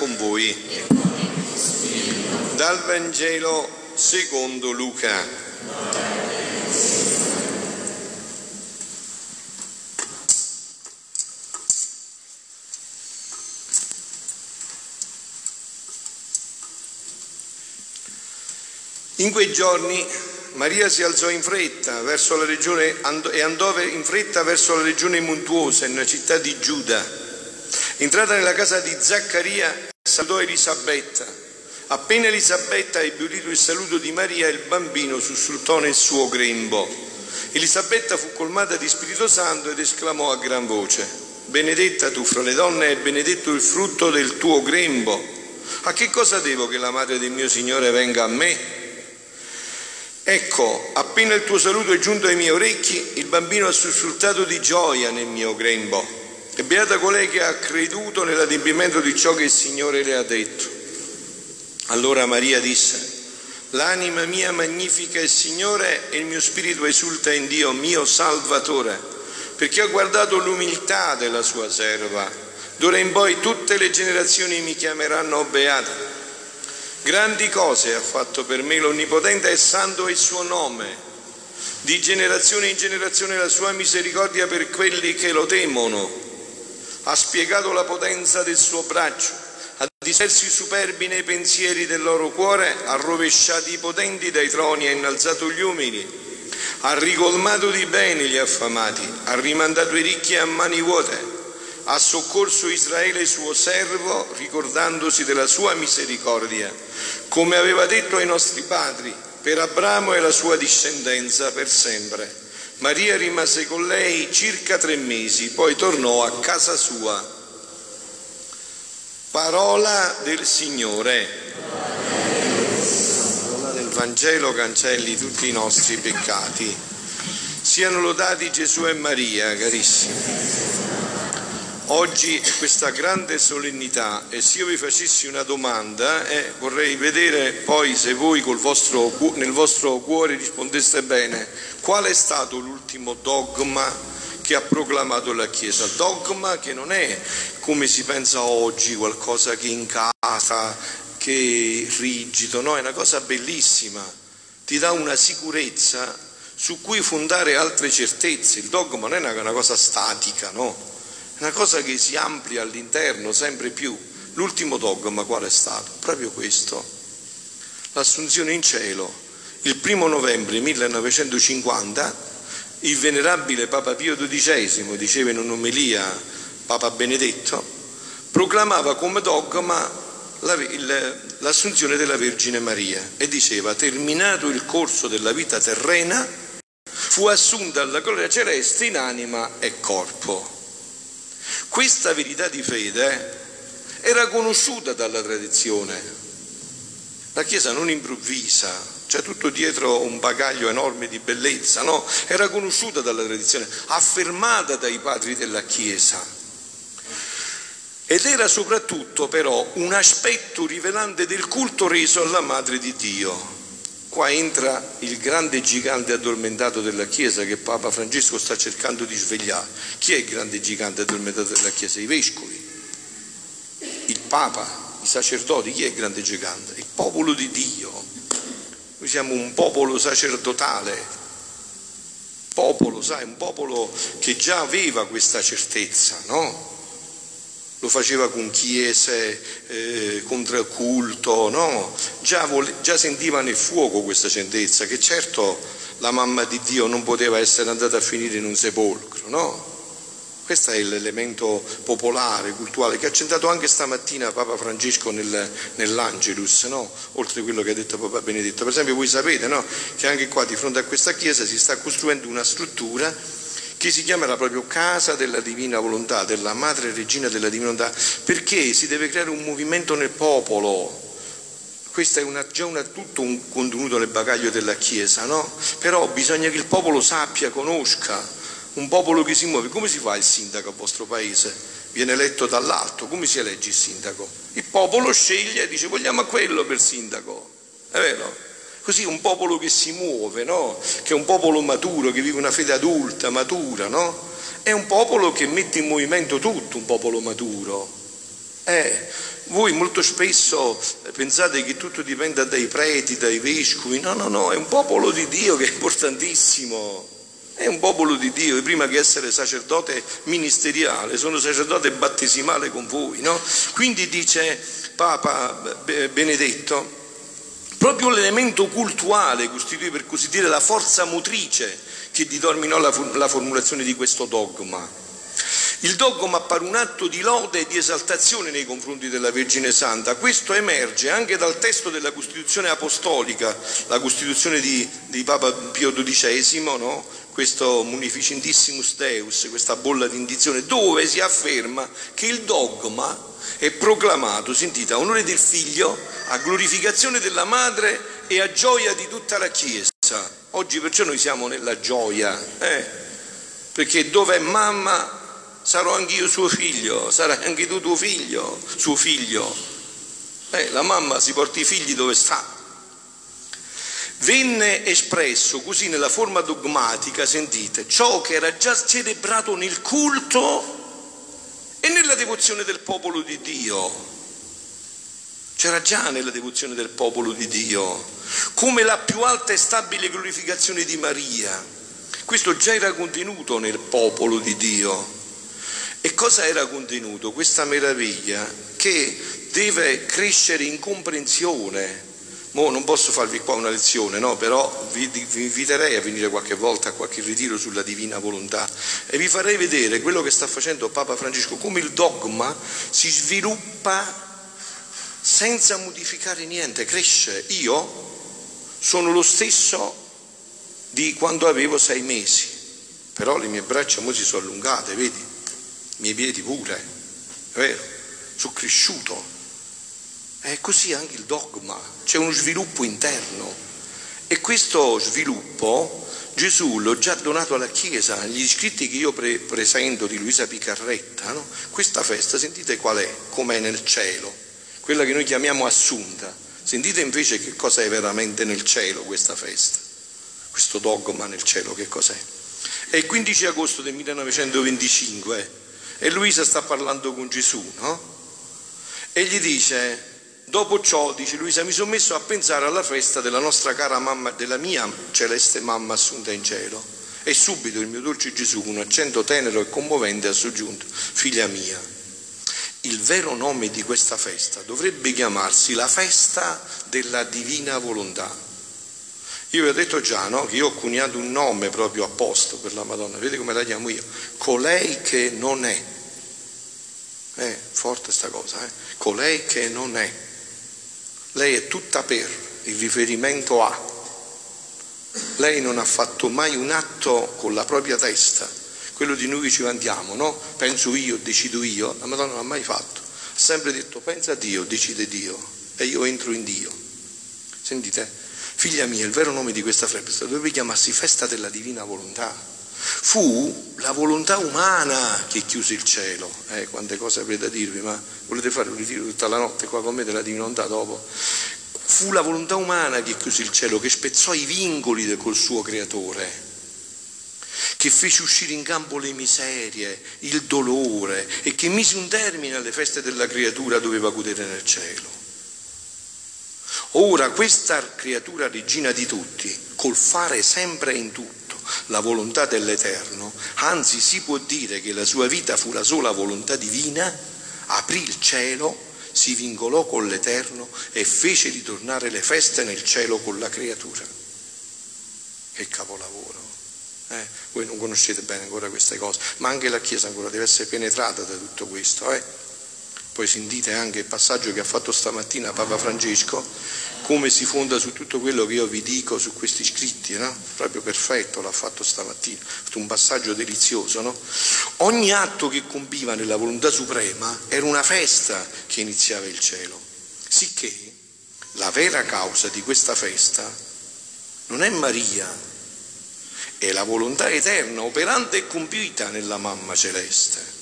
con voi. Dal Vangelo secondo Luca. In quei giorni Maria si alzò in fretta regione, e andò in fretta verso la regione montuosa, in una città di Giuda. Entrata nella casa di Zaccaria, salutò Elisabetta. Appena Elisabetta ebbe udito il saluto di Maria, il bambino sussultò nel suo grembo. Elisabetta fu colmata di Spirito Santo ed esclamò a gran voce, Benedetta tu fra le donne e benedetto il frutto del tuo grembo. A che cosa devo che la madre del mio Signore venga a me? Ecco, appena il tuo saluto è giunto ai miei orecchi, il bambino ha sussultato di gioia nel mio grembo. E beata colei che ha creduto nell'adempimento di ciò che il Signore le ha detto. Allora Maria disse, l'anima mia magnifica il Signore e il mio spirito esulta in Dio, mio Salvatore, perché ha guardato l'umiltà della sua serva. D'ora in poi tutte le generazioni mi chiameranno beata Grandi cose ha fatto per me l'Onnipotente e santo è il suo nome. Di generazione in generazione la sua misericordia per quelli che lo temono. Ha spiegato la potenza del suo braccio, ha disperso i superbi nei pensieri del loro cuore, ha rovesciato i potenti dai troni, ha innalzato gli umili, ha ricolmato di bene gli affamati, ha rimandato i ricchi a mani vuote ha soccorso Israele suo servo ricordandosi della sua misericordia, come aveva detto ai nostri padri, per Abramo e la sua discendenza per sempre. Maria rimase con lei circa tre mesi, poi tornò a casa sua. Parola del Signore. Parola del Vangelo cancelli tutti i nostri peccati. Siano lodati Gesù e Maria, carissimi. Oggi è questa grande solennità e se io vi facessi una domanda eh, vorrei vedere poi se voi vostro, nel vostro cuore rispondeste bene qual è stato l'ultimo dogma che ha proclamato la Chiesa. Dogma che non è come si pensa oggi, qualcosa che incasa, che è rigido, no, è una cosa bellissima, ti dà una sicurezza su cui fondare altre certezze. Il dogma non è una cosa statica, no? una cosa che si amplia all'interno sempre più. L'ultimo dogma qual è stato? Proprio questo, l'assunzione in cielo. Il primo novembre 1950 il venerabile Papa Pio XII, diceva in un'omelia Papa Benedetto, proclamava come dogma l'assunzione della Vergine Maria e diceva terminato il corso della vita terrena fu assunta alla gloria celeste in anima e corpo. Questa verità di fede era conosciuta dalla tradizione. La Chiesa non improvvisa, c'è tutto dietro un bagaglio enorme di bellezza, no? Era conosciuta dalla tradizione, affermata dai padri della Chiesa. Ed era soprattutto però un aspetto rivelante del culto reso alla Madre di Dio. Qua entra il grande gigante addormentato della Chiesa che Papa Francesco sta cercando di svegliare. Chi è il grande gigante addormentato della Chiesa? I vescovi, il Papa, i sacerdoti. Chi è il grande gigante? Il popolo di Dio. Siamo un popolo sacerdotale, popolo, sai, un popolo che già aveva questa certezza, no? lo faceva con chiese, eh, contro il culto, no? già, vole, già sentiva nel fuoco questa certezza che certo la mamma di Dio non poteva essere andata a finire in un sepolcro, no? Questo è l'elemento popolare, culturale, che ha accentrato anche stamattina Papa Francesco nel, nell'Angelus, no? oltre a quello che ha detto Papa Benedetto. Per esempio voi sapete no? che anche qua di fronte a questa chiesa si sta costruendo una struttura che si chiamerà proprio Casa della Divina Volontà, della Madre Regina della Divina Volontà, perché si deve creare un movimento nel popolo. Questo è una, già una, tutto un contenuto nel bagaglio della Chiesa, no? Però bisogna che il popolo sappia, conosca, un popolo che si muove. Come si fa il sindaco al vostro paese? Viene eletto dall'alto, come si elegge il sindaco? Il popolo sceglie e dice vogliamo quello per sindaco, è vero? Così un popolo che si muove, no? che è un popolo maturo, che vive una fede adulta, matura, no? è un popolo che mette in movimento tutto, un popolo maturo. Eh, voi molto spesso pensate che tutto dipenda dai preti, dai vescovi, no, no, no, è un popolo di Dio che è importantissimo, è un popolo di Dio, e prima che essere sacerdote ministeriale, sono sacerdote battesimale con voi, no? Quindi dice Papa Benedetto, proprio l'elemento cultuale costituì per così dire la forza motrice che determinò la, la formulazione di questo dogma. Il dogma appare un atto di lode e di esaltazione nei confronti della Vergine Santa. Questo emerge anche dal testo della Costituzione Apostolica, la Costituzione di, di Papa Pio XII, no? questo Munificentissimus Deus, questa bolla di indizione, dove si afferma che il dogma è proclamato, sentite, a onore del figlio, a glorificazione della madre e a gioia di tutta la Chiesa. Oggi perciò noi siamo nella gioia, eh? perché dove è mamma sarò anch'io suo figlio, sarai anche tu tuo figlio, suo figlio. Eh, la mamma si porta i figli dove sta. Venne espresso così nella forma dogmatica, sentite, ciò che era già celebrato nel culto e nella devozione del popolo di Dio. C'era già nella devozione del popolo di Dio, come la più alta e stabile glorificazione di Maria. Questo già era contenuto nel popolo di Dio. E cosa era contenuto? Questa meraviglia che deve crescere in comprensione. Mo non posso farvi qua una lezione, no? però vi, vi, inviterei a venire qualche volta a qualche ritiro sulla divina volontà e vi farei vedere quello che sta facendo Papa Francesco, come il dogma si sviluppa senza modificare niente, cresce. Io sono lo stesso di quando avevo sei mesi, però le mie braccia mo si sono allungate, vedi? Miei piedi pure, è vero? Sono cresciuto. È così anche il dogma, c'è uno sviluppo interno e questo sviluppo Gesù l'ho già donato alla Chiesa, gli scritti che io pre- presento di Luisa Picarretta, no? questa festa sentite qual è, com'è nel cielo, quella che noi chiamiamo assunta, sentite invece che cosa è veramente nel cielo questa festa, questo dogma nel cielo che cos'è. È il 15 agosto del 1925 e Luisa sta parlando con Gesù, no? E gli dice, dopo ciò, dice Luisa, mi sono messo a pensare alla festa della nostra cara mamma, della mia celeste mamma assunta in cielo. E subito il mio dolce Gesù, con un accento tenero e commovente, ha soggiunto, figlia mia, il vero nome di questa festa dovrebbe chiamarsi la festa della divina volontà. Io vi ho detto già no, che io ho coniato un nome proprio apposta per la Madonna, vedete come la chiamo io? Colei che non è. Eh, forte sta cosa, eh? Colei che non è. Lei è tutta per, il riferimento a. Lei non ha fatto mai un atto con la propria testa, quello di noi ci vantiamo, no? Penso io, decido io, la Madonna non l'ha mai fatto. Ha sempre detto pensa a Dio, decide Dio e io entro in Dio. Sentite? Figlia mia, il vero nome di questa festa dovrebbe chiamarsi festa della divina volontà. Fu la volontà umana che chiuse il cielo. Eh, quante cose avrei da dirvi, ma volete fare un ritiro tutta la notte qua con me della divina volontà dopo? Fu la volontà umana che chiuse il cielo, che spezzò i vincoli col suo creatore, che fece uscire in campo le miserie, il dolore e che mise un termine alle feste della creatura doveva godere nel cielo. Ora questa creatura regina di tutti, col fare sempre in tutto la volontà dell'Eterno, anzi si può dire che la sua vita fu la sola volontà divina, aprì il cielo, si vincolò con l'Eterno e fece ritornare le feste nel cielo con la creatura. Che capolavoro! Eh? Voi non conoscete bene ancora queste cose, ma anche la Chiesa ancora deve essere penetrata da tutto questo. Eh? Poi sentite anche il passaggio che ha fatto stamattina Papa Francesco, come si fonda su tutto quello che io vi dico su questi scritti, no? proprio perfetto l'ha fatto stamattina, un passaggio delizioso. No? Ogni atto che compiva nella volontà suprema era una festa che iniziava il cielo, sicché la vera causa di questa festa non è Maria, è la volontà eterna, operante e compiuta nella mamma celeste.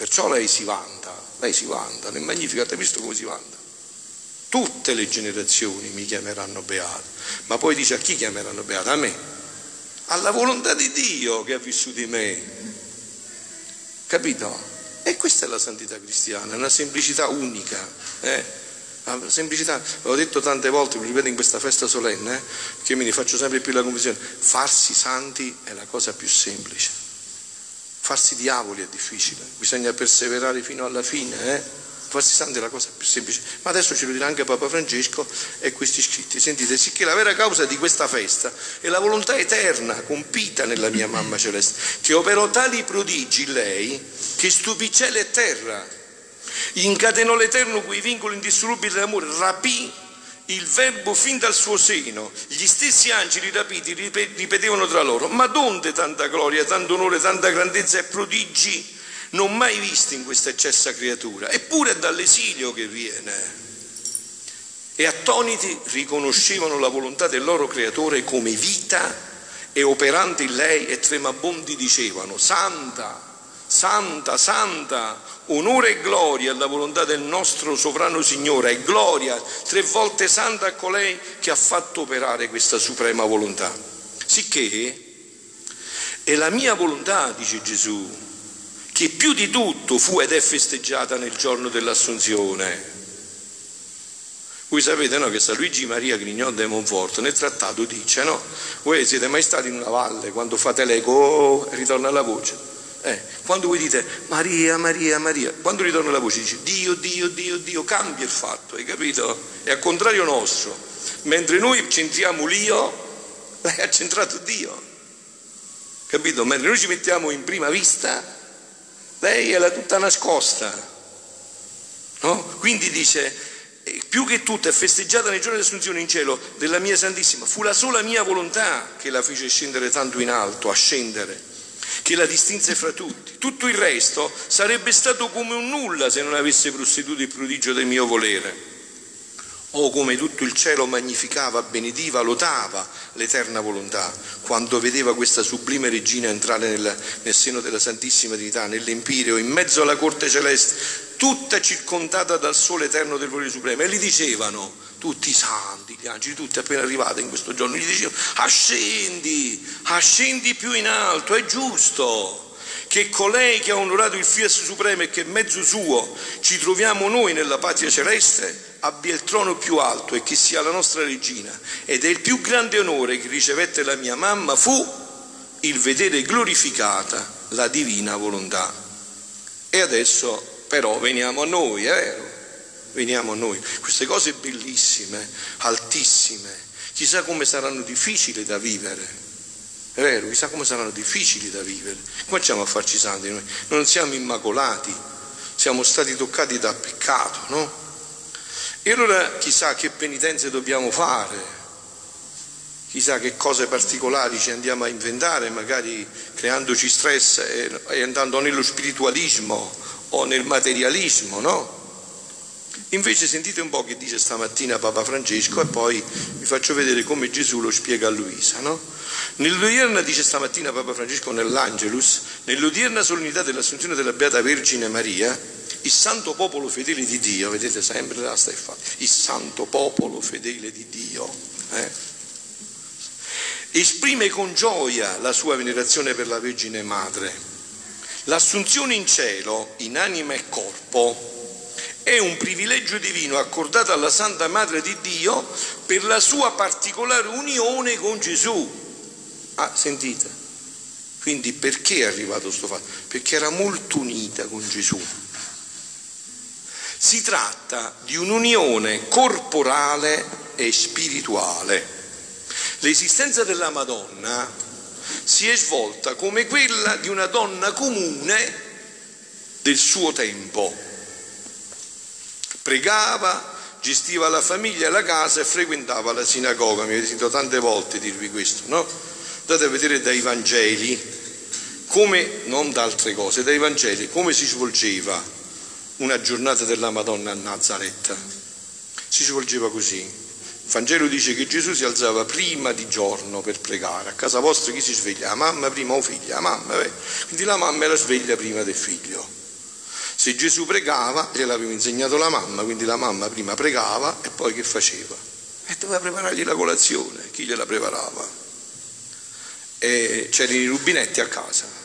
Perciò lei si vanta lei si vanta, nel Magnificat, hai visto come si vanta? Tutte le generazioni mi chiameranno beato, ma poi dice a chi chiameranno beato? A me, alla volontà di Dio che ha vissuto in me. Capito? E questa è la santità cristiana, una semplicità unica. Eh? La semplicità, l'ho detto tante volte, mi ripeto in questa festa solenne, eh? che mi ne faccio sempre più la convinzione, farsi santi è la cosa più semplice. Farsi diavoli è difficile, bisogna perseverare fino alla fine. Eh? Farsi santi è la cosa più semplice. Ma adesso ce lo dirà anche Papa Francesco e questi scritti. Sentite, sicché la vera causa di questa festa è la volontà eterna compita nella mia mamma celeste, che operò tali prodigi lei che stupì cielo e terra. Incatenò l'Eterno quei vincoli indissolubili dell'amore, rapì il verbo fin dal suo seno. Gli stessi angeli rapiti ripetevano tra loro, ma donde tanta gloria, tanto onore, tanta grandezza e prodigi? non mai visti in questa eccessa creatura, eppure è dall'esilio che viene. E attoniti riconoscevano la volontà del loro creatore come vita e operante in lei e tremabondi dicevano, Santa, Santa, Santa, onore e gloria alla volontà del nostro sovrano Signore e gloria tre volte santa a colei che ha fatto operare questa suprema volontà. Sicché è la mia volontà, dice Gesù, che più di tutto fu ed è festeggiata nel giorno dell'Assunzione. Voi sapete no, che San Luigi Maria Grignon de Monforto nel trattato dice, no? Voi siete mai stati in una valle, quando fate l'eco, oh, ritorna la voce. Eh, quando voi dite Maria, Maria, Maria, quando ritorna la voce dice Dio, Dio, Dio, Dio, cambia il fatto, hai capito? È al contrario nostro. Mentre noi centriamo l'io, lei ha centrato Dio. Capito? Mentre noi ci mettiamo in prima vista, lei era tutta nascosta. No? Quindi dice, più che tutto è festeggiata nei giorni dell'assunzione in cielo della mia Santissima. Fu la sola mia volontà che la fece scendere tanto in alto, ascendere, che la distinse fra tutti. Tutto il resto sarebbe stato come un nulla se non avesse prostituto il prodigio del mio volere. Oh, come tutto il cielo magnificava, benediva, lodava l'eterna volontà, quando vedeva questa sublime regina entrare nel, nel seno della Santissima Trinità, nell'Empireo, in mezzo alla corte celeste, tutta circondata dal sole eterno del volere supremo. E gli dicevano, tutti i santi, gli angeli, tutti appena arrivati in questo giorno, gli dicevano, ascendi, ascendi più in alto, è giusto che colei che ha onorato il Fiat Supremo e che mezzo suo ci troviamo noi nella patria celeste, abbia il trono più alto e che sia la nostra regina. Ed è il più grande onore che ricevette la mia mamma fu il vedere glorificata la divina volontà. E adesso però veniamo a noi, è vero? Veniamo a noi. Queste cose bellissime, altissime, chissà come saranno difficili da vivere. È vero, chissà come saranno difficili da vivere. Come facciamo a farci santi noi? Non siamo immacolati, siamo stati toccati da peccato, no? E allora chissà che penitenze dobbiamo fare, chissà che cose particolari ci andiamo a inventare, magari creandoci stress e, andando nello spiritualismo o nel materialismo, no? Invece sentite un po' che dice stamattina Papa Francesco e poi vi faccio vedere come Gesù lo spiega a Luisa, no? Nell'odierna, dice stamattina Papa Francesco nell'Angelus, nell'odierna solennità dell'Assunzione della Beata Vergine Maria, il santo popolo fedele di Dio, vedete sempre la sta il santo popolo fedele di Dio, eh? esprime con gioia la sua venerazione per la Vergine Madre. L'assunzione in cielo, in anima e corpo, è un privilegio divino accordato alla Santa Madre di Dio per la sua particolare unione con Gesù. Ah, sentite, quindi perché è arrivato questo fatto? Perché era molto unita con Gesù. Si tratta di un'unione corporale e spirituale. L'esistenza della Madonna si è svolta come quella di una donna comune del suo tempo. Pregava, gestiva la famiglia la casa e frequentava la sinagoga. Mi avete sentito tante volte dirvi questo, no? Andate a vedere dai Vangeli, come, non da altre cose, dai Vangeli, come si svolgeva una giornata della Madonna a Nazareth. Si svolgeva così. Il Vangelo dice che Gesù si alzava prima di giorno per pregare. A casa vostra chi si sveglia? La mamma prima o figlia? La mamma, beh. Quindi la mamma era sveglia prima del figlio. Se Gesù pregava, gliel'aveva insegnato la mamma, quindi la mamma prima pregava e poi che faceva? E doveva preparargli la colazione. Chi gliela preparava? E c'erano i rubinetti a casa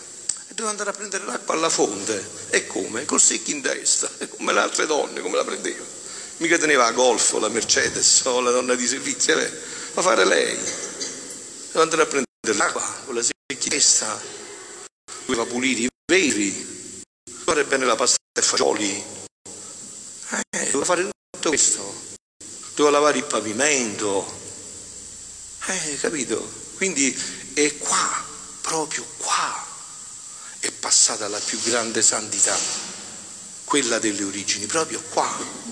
Devo andare a prendere l'acqua alla fonte. E come? Col secchio in testa, come le altre donne, come la prendeva. Mica teneva la Golf o la Mercedes o la donna di servizio, eh? ma fare lei. Devo andare a prendere l'acqua con la secchia in testa, doveva pulire i vetri, fare bene la pasta e fagioli. Eh, doveva fare tutto questo. Doveva lavare il pavimento. Eh, capito? Quindi è qua, proprio qua, è passata la più grande santità, quella delle origini, proprio qua.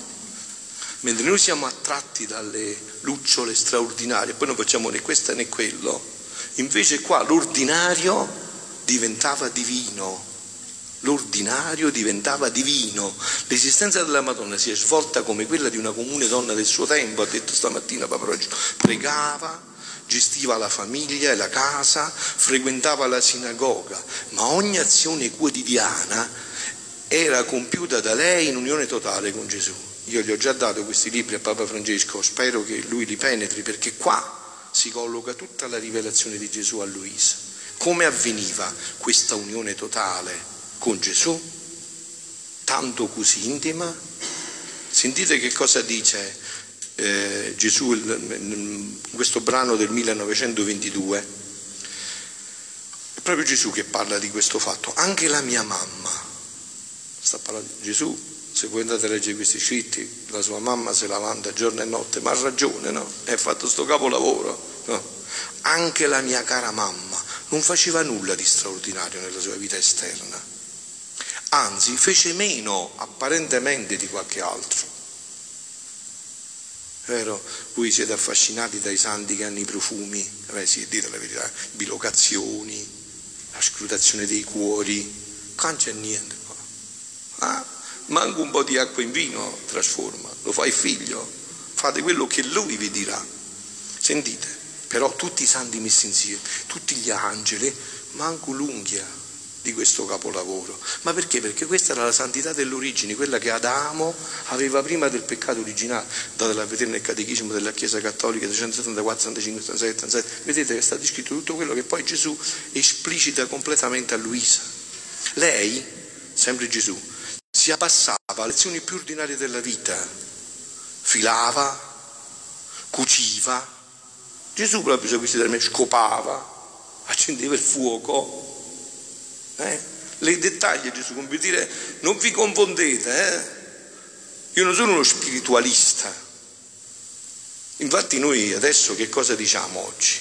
Mentre noi siamo attratti dalle lucciole straordinarie, poi non facciamo né questo né quello, invece qua l'ordinario diventava divino, l'ordinario diventava divino, l'esistenza della Madonna si è svolta come quella di una comune donna del suo tempo, ha detto stamattina Papa Rogio, pregava, gestiva la famiglia e la casa, frequentava la sinagoga, ma ogni azione quotidiana era compiuta da lei in unione totale con Gesù. Io gli ho già dato questi libri a Papa Francesco, spero che lui li penetri perché qua si colloca tutta la rivelazione di Gesù a Luisa. Come avveniva questa unione totale con Gesù? Tanto così intima? Sentite che cosa dice eh, Gesù in questo brano del 1922. È proprio Gesù che parla di questo fatto. Anche la mia mamma, sta parlando di Gesù, se voi andate a leggere questi scritti, la sua mamma se la vanta giorno e notte, ma ha ragione, no? Ha fatto sto capolavoro. No? Anche la mia cara mamma non faceva nulla di straordinario nella sua vita esterna, anzi fece meno apparentemente di qualche altro. Vero? Voi siete affascinati dai santi che hanno i profumi, eh sì, dite la verità, bilocazioni, la scrutazione dei cuori, qua non c'è niente. Ah, manco un po' di acqua in vino trasforma, lo fa il figlio, fate quello che lui vi dirà. Sentite, però tutti i santi messi insieme, tutti gli angeli, manco l'unghia di questo capolavoro. Ma perché? Perché questa era la santità dell'origine, quella che Adamo aveva prima del peccato originale. Datela a vedere nel catechismo della Chiesa Cattolica 374, 75, 76, 77. Vedete che sta descritto tutto quello che poi Gesù esplicita completamente a Luisa. Lei, sempre Gesù, si abbassava alle lezioni più ordinarie della vita, filava, cuciva, Gesù proprio su questi termini scopava, accendeva il fuoco, eh? Le dettagli Gesù, come dire, non vi confondete, eh? io non sono uno spiritualista. Infatti noi adesso che cosa diciamo oggi?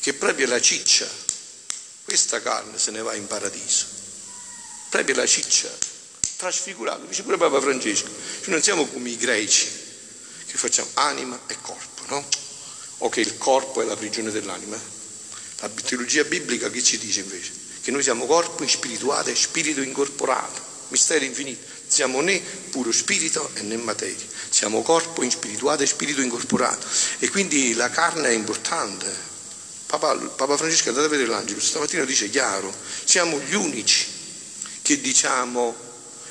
Che proprio la ciccia, questa carne se ne va in paradiso, proprio la ciccia, trasfigurato, dice pure Papa Francesco, noi non siamo come i greci che facciamo anima e corpo, no? O che il corpo è la prigione dell'anima. La teologia biblica che ci dice invece? Che noi siamo corpo spirituale spirito incorporato, mistero infinito. Siamo né puro spirito e né materia, siamo corpo spirituale e spirito incorporato. E quindi la carne è importante. Papa, Papa Francesco, andate a vedere l'angelo, stamattina dice chiaro, siamo gli unici che diciamo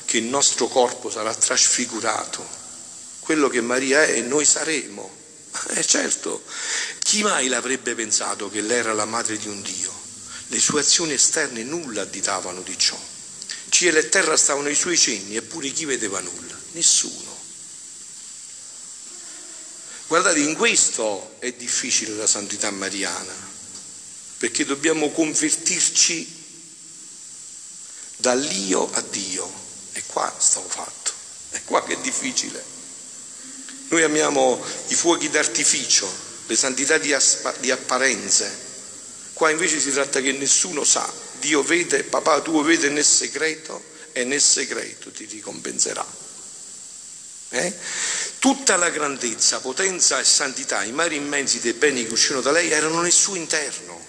che il nostro corpo sarà trasfigurato, quello che Maria è e noi saremo. Eh certo, chi mai l'avrebbe pensato che lei era la madre di un Dio? Le sue azioni esterne nulla additavano di ciò. Cielo e terra stavano ai suoi cenni, eppure chi vedeva nulla? Nessuno. Guardate, in questo è difficile la santità mariana, perché dobbiamo convertirci dall'io a Dio. E qua sta fatto, è qua che è difficile. Noi amiamo i fuochi d'artificio, le santità di, di apparenze, Qua invece si tratta che nessuno sa, Dio vede, papà tuo vede nel segreto e nel segreto ti ricompenserà. Eh? Tutta la grandezza, potenza e santità, i mari immensi dei beni che uscirono da lei erano nel suo interno.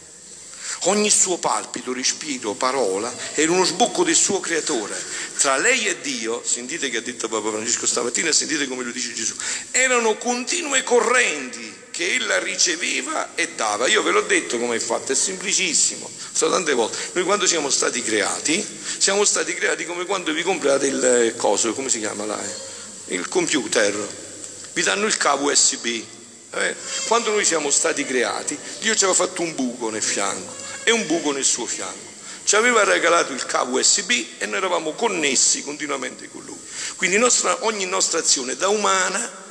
Ogni suo palpito, respiro, parola era uno sbocco del suo creatore. Tra lei e Dio, sentite che ha detto Papa Francesco stamattina, sentite come lo dice Gesù, erano continue correnti che ella riceveva e dava. Io ve l'ho detto come è fatto, è semplicissimo. So tante volte. Noi quando siamo stati creati, siamo stati creati come quando vi comprate il eh, coso, come si chiama là? Eh? Il computer. Vi danno il cavo USB. Eh? Quando noi siamo stati creati, Dio ci aveva fatto un buco nel fianco e un buco nel suo fianco. ci aveva regalato il cavo USB e noi eravamo connessi continuamente con lui. Quindi nostra, ogni nostra azione da umana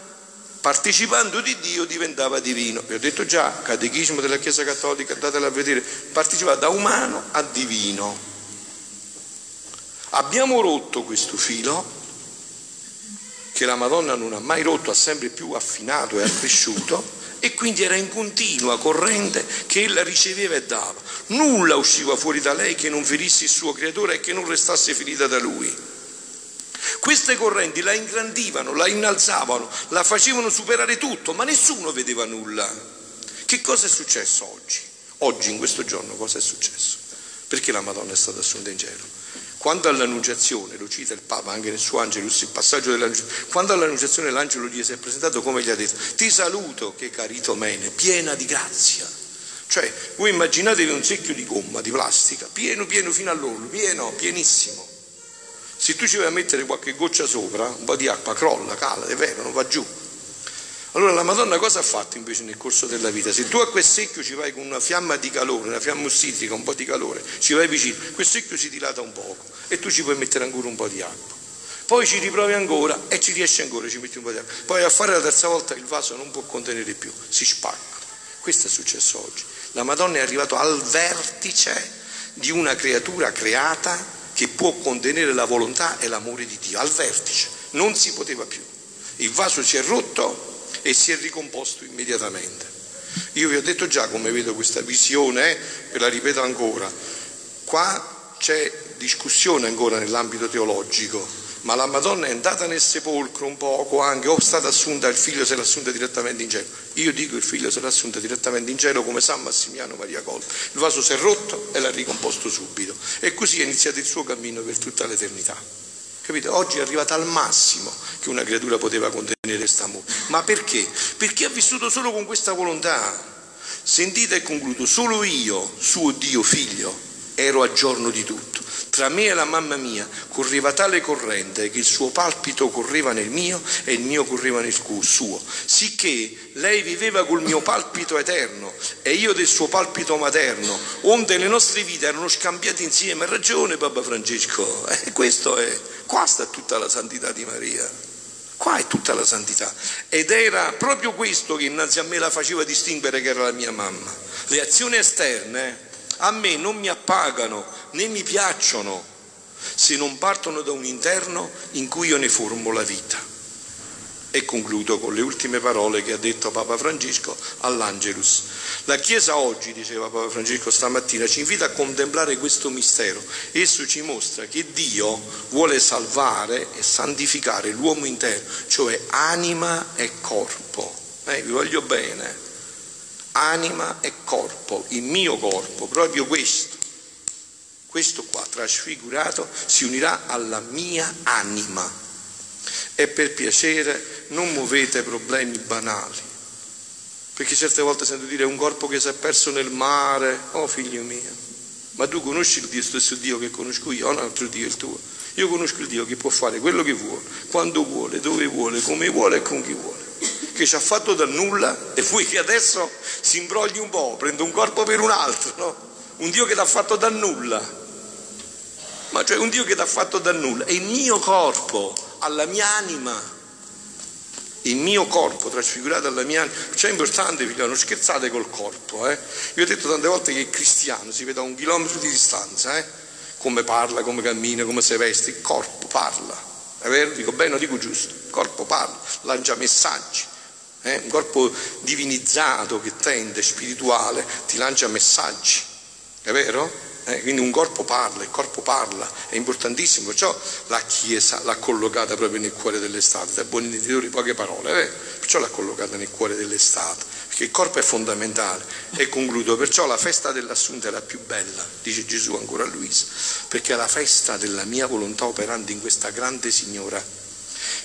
partecipando di Dio diventava divino. Vi ho detto già, catechismo della Chiesa Cattolica, andatela a vedere, partecipava da umano a divino. Abbiamo rotto questo filo che la Madonna non ha mai rotto, ha sempre più affinato e accresciuto e quindi era in continua corrente che ella riceveva e dava. Nulla usciva fuori da lei che non ferisse il suo creatore e che non restasse ferita da lui. Queste correnti la ingrandivano, la innalzavano, la facevano superare tutto, ma nessuno vedeva nulla. Che cosa è successo oggi? Oggi, in questo giorno, cosa è successo? Perché la Madonna è stata assunta in cielo? Quando all'annunciazione, lo cita il Papa anche nel suo Angelus, il passaggio dell'annunciazione, quando all'annunciazione l'angelo gli si è presentato come gli ha detto, ti saluto che carito mene, piena di grazia. Cioè, voi immaginatevi un secchio di gomma, di plastica, pieno, pieno fino all'orlo, pieno, pienissimo. Se tu ci vai a mettere qualche goccia sopra, un po' di acqua crolla, cala, è vero, non va giù. Allora la Madonna cosa ha fatto invece nel corso della vita? Se tu a quel secchio ci vai con una fiamma di calore, una fiamma ossidrica, un po' di calore, ci vai vicino, quel secchio si dilata un poco e tu ci puoi mettere ancora un po' di acqua. Poi ci riprovi ancora e ci riesci ancora, ci metti un po' di acqua. Poi a fare la terza volta il vaso non può contenere più, si spacca. Questo è successo oggi. La Madonna è arrivata al vertice di una creatura creata che può contenere la volontà e l'amore di Dio, al vertice, non si poteva più. Il vaso si è rotto e si è ricomposto immediatamente. Io vi ho detto già come vedo questa visione, eh, ve la ripeto ancora, qua c'è discussione ancora nell'ambito teologico, ma la Madonna è andata nel sepolcro un poco anche, o è stata assunta, il figlio se l'ha assunta direttamente in cielo. Io dico il figlio se l'ha assunta direttamente in cielo come San Massimiano Maria Colta. Il vaso si è rotto e l'ha ricomposto subito. E così è iniziato il suo cammino per tutta l'eternità. Capite? Oggi è arrivata al massimo che una creatura poteva contenere questo amore. Ma perché? Perché ha vissuto solo con questa volontà. Sentite e concludo, solo io, suo Dio figlio, ero a giorno di tutto. Tra me e la mamma mia correva tale corrente che il suo palpito correva nel mio e il mio correva nel suo, sicché lei viveva col mio palpito eterno e io del suo palpito materno, onde le nostre vite erano scambiate insieme. Ha ragione Papa Francesco, eh, questo è, qua sta tutta la santità di Maria. Qua è tutta la santità. Ed era proprio questo che innanzi a me la faceva distinguere che era la mia mamma. Le azioni esterne a me non mi appagano né mi piacciono se non partono da un interno in cui io ne formo la vita. E concludo con le ultime parole che ha detto Papa Francesco all'Angelus. La Chiesa oggi, diceva Papa Francesco stamattina, ci invita a contemplare questo mistero. Esso ci mostra che Dio vuole salvare e santificare l'uomo interno, cioè anima e corpo. Eh, vi voglio bene anima e corpo, il mio corpo, proprio questo, questo qua trasfigurato si unirà alla mia anima. E per piacere non muovete problemi banali, perché certe volte sento dire un corpo che si è perso nel mare, oh figlio mio, ma tu conosci il Dio, stesso Dio che conosco io, o un altro Dio il tuo. Io conosco il Dio che può fare quello che vuole, quando vuole, dove vuole, come vuole e con chi vuole che ci ha fatto da nulla e poi che adesso si imbrogli un po', prende un corpo per un altro, no? Un Dio che ti ha fatto da nulla, ma cioè un Dio che ti ha fatto da nulla, e il mio corpo, alla mia anima, il mio corpo trasfigurato alla mia anima, cioè è importante figlio, non scherzate col corpo, eh? Io ho detto tante volte che il cristiano si vede a un chilometro di distanza, eh? Come parla, come cammina, come si veste, il corpo parla, è vero? Dico bene, lo dico giusto, il corpo parla, lancia messaggi, eh? un corpo divinizzato che tende, spirituale, ti lancia messaggi, è vero? Eh, quindi un corpo parla, il corpo parla, è importantissimo, perciò la Chiesa l'ha collocata proprio nel cuore dell'estate, da buoni intenditori poche parole, eh? perciò l'ha collocata nel cuore dell'estate, perché il corpo è fondamentale. E concludo, perciò la festa dell'assunta è la più bella, dice Gesù ancora a Luisa, perché è la festa della mia volontà operante in questa grande signora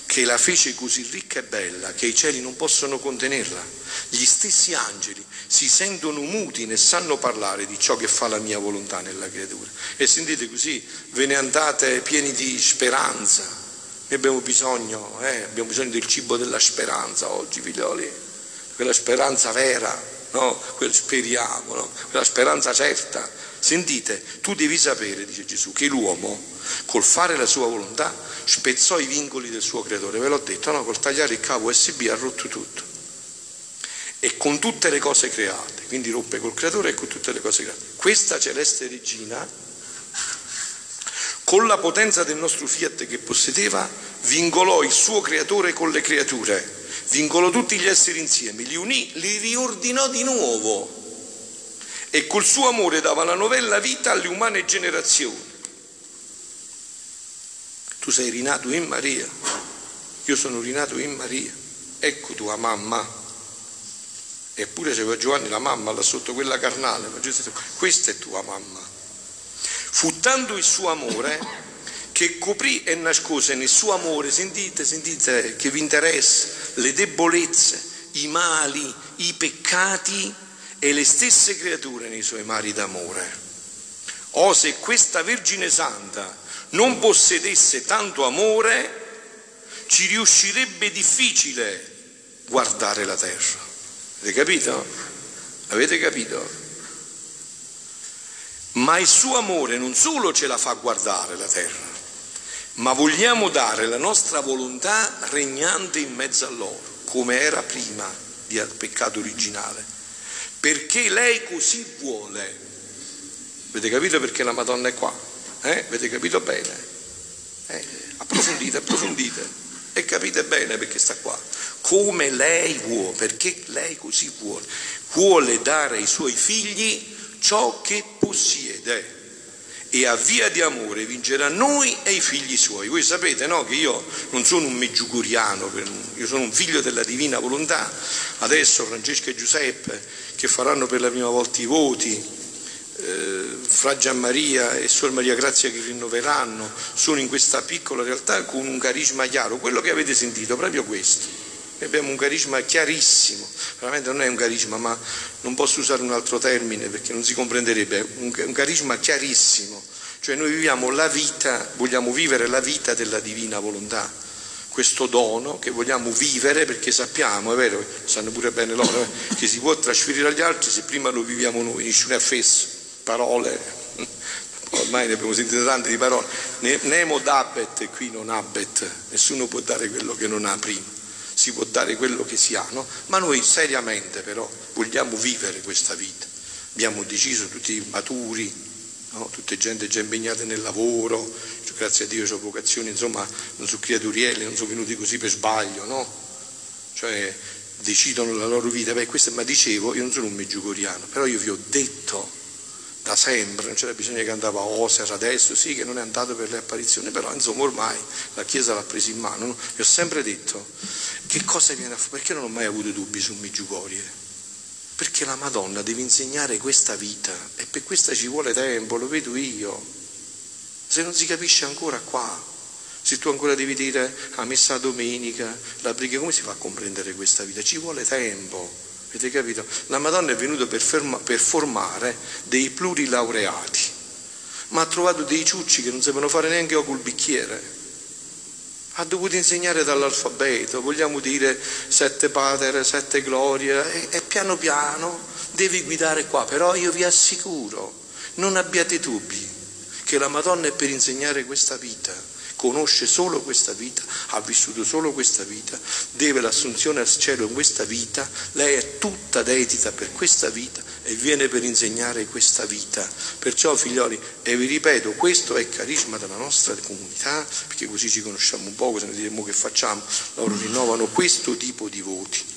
che la fece così ricca e bella che i cieli non possono contenerla. Gli stessi angeli si sentono muti e sanno parlare di ciò che fa la mia volontà nella creatura. E sentite così, ve ne andate pieni di speranza. Noi abbiamo bisogno, eh, abbiamo bisogno del cibo della speranza oggi, figlioli, quella speranza vera, no? Quella speriamo, no? quella speranza certa Sentite, tu devi sapere, dice Gesù, che l'uomo col fare la sua volontà spezzò i vincoli del suo creatore. Ve l'ho detto, no? Col tagliare il cavo USB ha rotto tutto. E con tutte le cose create, quindi rompe col creatore e con tutte le cose create. Questa celeste regina, con la potenza del nostro fiat che possedeva, vincolò il suo creatore con le creature vincolò tutti gli esseri insieme, li unì, li riordinò di nuovo e col suo amore dava la novella vita alle umane generazioni. Tu sei rinato in Maria, io sono rinato in Maria, ecco tua mamma. Eppure c'era Giovanni la mamma là sotto quella carnale, ma Gesù questa è tua mamma. Fu tanto il suo amore che coprì e nascose nel suo amore, sentite, sentite che vi interessa, le debolezze, i mali, i peccati e le stesse creature nei suoi mari d'amore. Oh, se questa Vergine Santa non possedesse tanto amore, ci riuscirebbe difficile guardare la terra. Avete capito? Avete capito? Ma il suo amore non solo ce la fa guardare la terra, ma vogliamo dare la nostra volontà regnante in mezzo a loro, come era prima del peccato originale, perché lei così vuole. Avete capito perché la Madonna è qua? Eh? Avete capito bene? Eh? Approfondite, approfondite e capite bene perché sta qua. Come lei vuole, perché lei così vuole. Vuole dare ai suoi figli ciò che possiede e a via di amore vincerà noi e i figli suoi. Voi sapete no, che io non sono un meggiugoriano, io sono un figlio della divina volontà. Adesso Francesca e Giuseppe che faranno per la prima volta i voti, eh, Fra Gian Maria e Suor Maria Grazia che rinnoveranno, sono in questa piccola realtà con un carisma chiaro, quello che avete sentito, proprio questo. Abbiamo un carisma chiarissimo, veramente non è un carisma, ma non posso usare un altro termine perché non si comprenderebbe, un, carisma chiarissimo, cioè noi viviamo la vita, vogliamo vivere la vita della divina volontà, questo dono che vogliamo vivere perché sappiamo, è vero, sanno pure bene loro, eh, che si può trasferire agli altri se prima lo viviamo noi, nessuno è fesso, parole, ormai ne abbiamo sentite tante di parole, nemo dabet qui non abet, nessuno può dare quello che non ha prima, si può dare quello che si ha, no? ma noi seriamente però vogliamo vivere questa vita, abbiamo deciso tutti maturi, no? tutte gente già impegnata nel lavoro, cioè, grazie a Dio ho vocazioni, insomma non sono creaturielli, non sono venuti così per sbaglio, no? Cioè decidono la loro vita, beh questo, ma dicevo, io non sono un meggiugoriano, però io vi ho detto da sempre, non c'era bisogno che andava a Oser adesso, sì che non è andato per le apparizioni, però insomma ormai la Chiesa l'ha preso in mano, no? vi ho sempre detto che cosa viene a fare, perché non ho mai avuto dubbi su Meggiugorie? Perché la Madonna deve insegnare questa vita e per questa ci vuole tempo, lo vedo io. Se non si capisce ancora qua, se tu ancora devi dire a messa domenica, la preghiera, come si fa a comprendere questa vita? Ci vuole tempo. Avete capito? La Madonna è venuta per, ferma, per formare dei plurilaureati, ma ha trovato dei ciucci che non sapevano fare neanche col bicchiere. Ha dovuto insegnare dall'alfabeto, vogliamo dire sette pater, sette glorie, e, e, piano piano devi guidare qua, però io vi assicuro, non abbiate dubbi che la Madonna è per insegnare questa vita, conosce solo questa vita, ha vissuto solo questa vita, deve l'assunzione al cielo in questa vita, lei è tutta dedita per questa vita e viene per insegnare questa vita. Perciò figlioli, e vi ripeto, questo è il carisma della nostra comunità, perché così ci conosciamo un po', se ne diremo che facciamo, loro rinnovano questo tipo di voti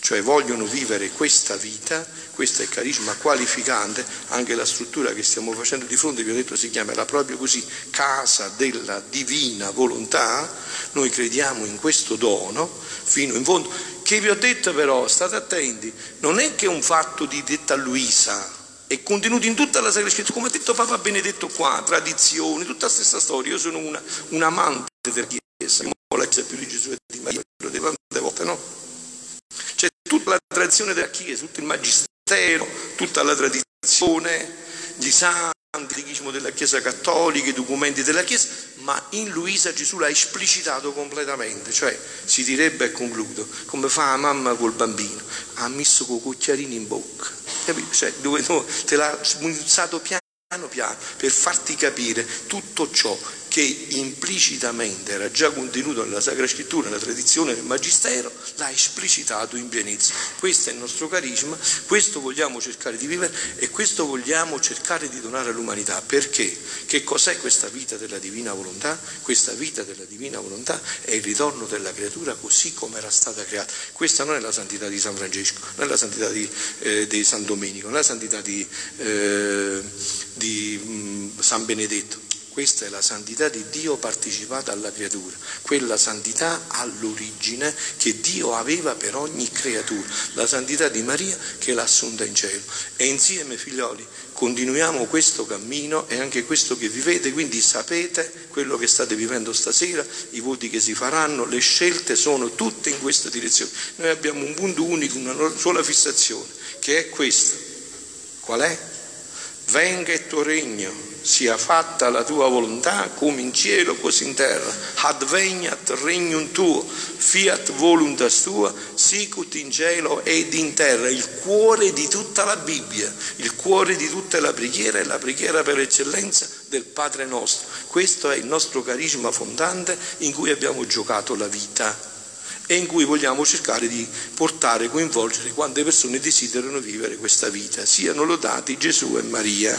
cioè vogliono vivere questa vita, questo è il carisma qualificante, anche la struttura che stiamo facendo di fronte, vi ho detto si chiamerà proprio così, casa della divina volontà, noi crediamo in questo dono fino in fondo, che vi ho detto però, state attenti, non è che è un fatto di detta Luisa, è contenuto in tutta la Sacra Scrittura, come ha detto Papa Benedetto qua, tradizioni, tutta la stessa storia, io sono una, un amante della Chiesa, la Chiesa più di Gesù e di Maria, lo dico tante volte, no? C'è tutta la tradizione della Chiesa, tutto il magistero, tutta la tradizione, gli santi, catechismo della Chiesa cattolica, i documenti della Chiesa, ma in Luisa Gesù l'ha esplicitato completamente, cioè si direbbe, e concludo, come fa la mamma col bambino, ha messo con cucchiarini in bocca Cioè, dove, dove te l'ha smunzato piano piano per farti capire tutto ciò che implicitamente era già contenuto nella Sacra Scrittura, nella tradizione del Magistero, l'ha esplicitato in pienezza. Questo è il nostro carisma, questo vogliamo cercare di vivere e questo vogliamo cercare di donare all'umanità. Perché? Che cos'è questa vita della divina volontà? Questa vita della divina volontà è il ritorno della creatura così come era stata creata. Questa non è la santità di San Francesco, non è la santità di, eh, di San Domenico, non è la santità di, eh, di mh, mm, San Benedetto questa è la santità di Dio partecipata alla creatura, quella santità all'origine che Dio aveva per ogni creatura, la santità di Maria che l'ha assunta in cielo. E insieme, figlioli, continuiamo questo cammino e anche questo che vivete, quindi sapete quello che state vivendo stasera, i voti che si faranno, le scelte sono tutte in questa direzione. Noi abbiamo un punto unico, una sola fissazione, che è questa. Qual è? Venga il tuo regno sia fatta la tua volontà come in cielo così in terra. Adveniat regnum tuo, fiat voluntas tua, sicut in cielo ed in terra. Il cuore di tutta la Bibbia, il cuore di tutta la preghiera è la preghiera per eccellenza del Padre nostro. Questo è il nostro carisma fondante in cui abbiamo giocato la vita e in cui vogliamo cercare di portare e coinvolgere quante persone desiderano vivere questa vita. Siano lodati Gesù e Maria.